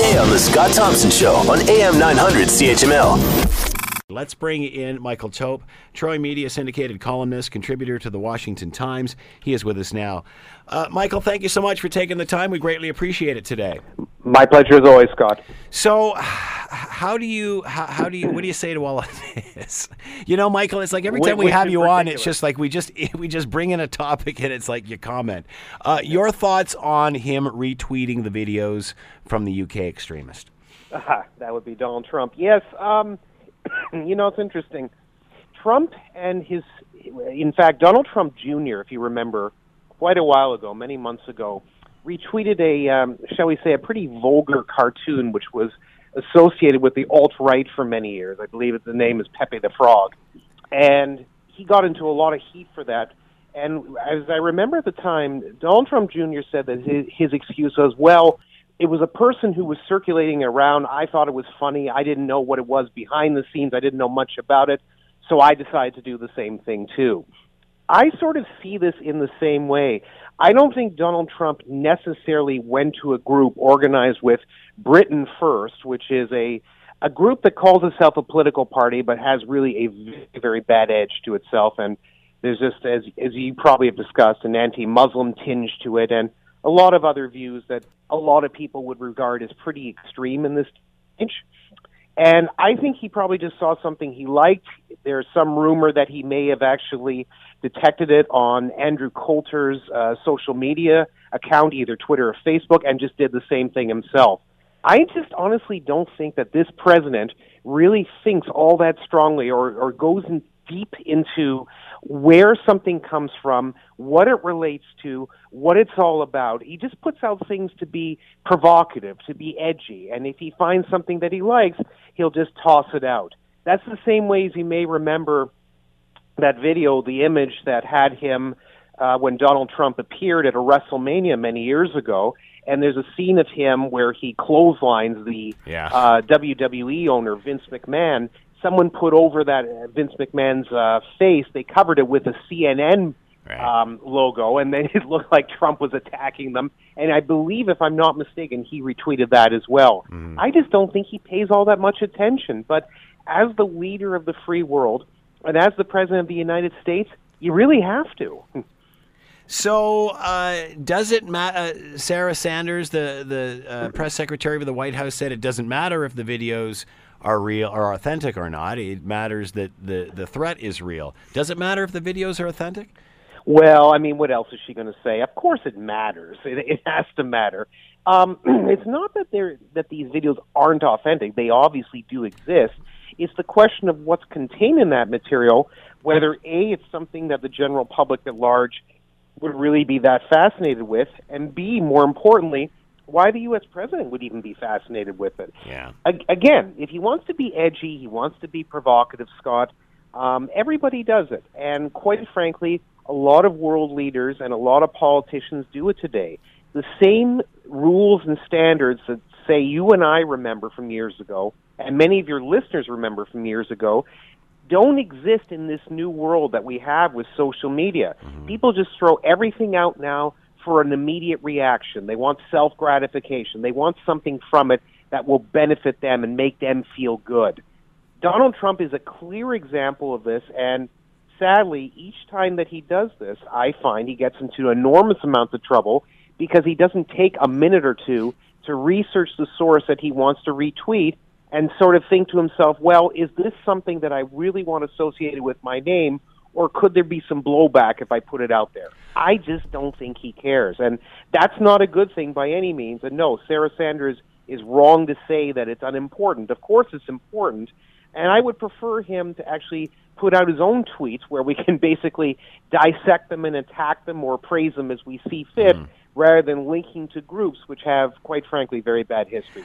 weekday on The Scott Thompson Show on AM 900 CHML. Let's bring in Michael Taube, Troy Media syndicated columnist, contributor to the Washington Times. He is with us now. Uh, Michael, thank you so much for taking the time. We greatly appreciate it today. My pleasure as always, Scott. So, how do you how, how do you what do you say to all of this? You know, Michael, it's like every time we have you on, it's just like we just we just bring in a topic and it's like you comment. Uh, your thoughts on him retweeting the videos from the UK extremist? Aha, that would be Donald Trump. Yes, um, you know, it's interesting. Trump and his, in fact, Donald Trump Jr., if you remember, quite a while ago, many months ago, retweeted a, um, shall we say, a pretty vulgar cartoon which was associated with the alt right for many years. I believe the name is Pepe the Frog. And he got into a lot of heat for that. And as I remember at the time, Donald Trump Jr. said that his, his excuse was, well, it was a person who was circulating around. I thought it was funny. I didn't know what it was behind the scenes. I didn't know much about it. So I decided to do the same thing too. I sort of see this in the same way. I don't think Donald Trump necessarily went to a group organized with Britain First, which is a a group that calls itself a political party but has really a very, very bad edge to itself and there's just as as you probably have discussed an anti-Muslim tinge to it and a lot of other views that a lot of people would regard as pretty extreme in this stage. And I think he probably just saw something he liked. There's some rumor that he may have actually detected it on Andrew Coulter's uh, social media account, either Twitter or Facebook, and just did the same thing himself. I just honestly don't think that this president really thinks all that strongly or, or goes in deep into where something comes from, what it relates to, what it's all about. He just puts out things to be provocative, to be edgy, and if he finds something that he likes, he'll just toss it out. That's the same way as you may remember that video, the image that had him uh, when Donald Trump appeared at a WrestleMania many years ago. And there's a scene of him where he clotheslines the Yeah. uh, WWE owner Vince McMahon. Someone put over that uh, Vince McMahon's uh, face. They covered it with a CNN Right. um, logo, and then it looked like Trump was attacking them. And I believe, if I'm not mistaken, he retweeted that as well. I just don't think he pays all that much attention. But as the leader of the free world and as the president of the United States, you really have to. So, uh, does it matter? Uh, Sarah Sanders, the the uh, press secretary of the White House, said it doesn't matter if the videos are real or authentic or not. It matters that the the threat is real. Does it matter if the videos are authentic? Well, I mean, what else is she going to say? Of course, it matters. It, it has to matter. Um, it's not that they're that these videos aren't authentic. They obviously do exist. It's the question of what's contained in that material. Whether a it's something that the general public at large would really be that fascinated with, and b more importantly, why the U.S. president would even be fascinated with it. Yeah. Ag- again, if he wants to be edgy, he wants to be provocative, Scott. Um, everybody does it, and quite frankly, a lot of world leaders and a lot of politicians do it today. The same rules and standards that say you and I remember from years ago, and many of your listeners remember from years ago, don't exist in this new world that we have with social media. People just throw everything out now for an immediate reaction. They want self gratification. They want something from it that will benefit them and make them feel good. Donald Trump is a clear example of this, and sadly, each time that he does this, I find he gets into enormous amounts of trouble because he doesn't take a minute or two to research the source that he wants to retweet and sort of think to himself, well, is this something that I really want associated with my name, or could there be some blowback if I put it out there? I just don't think he cares. And that's not a good thing by any means. And no, Sarah Sanders is wrong to say that it's unimportant. Of course, it's important. And I would prefer him to actually put out his own tweets where we can basically dissect them and attack them or praise them as we see fit, hmm. rather than linking to groups which have, quite frankly, very bad history.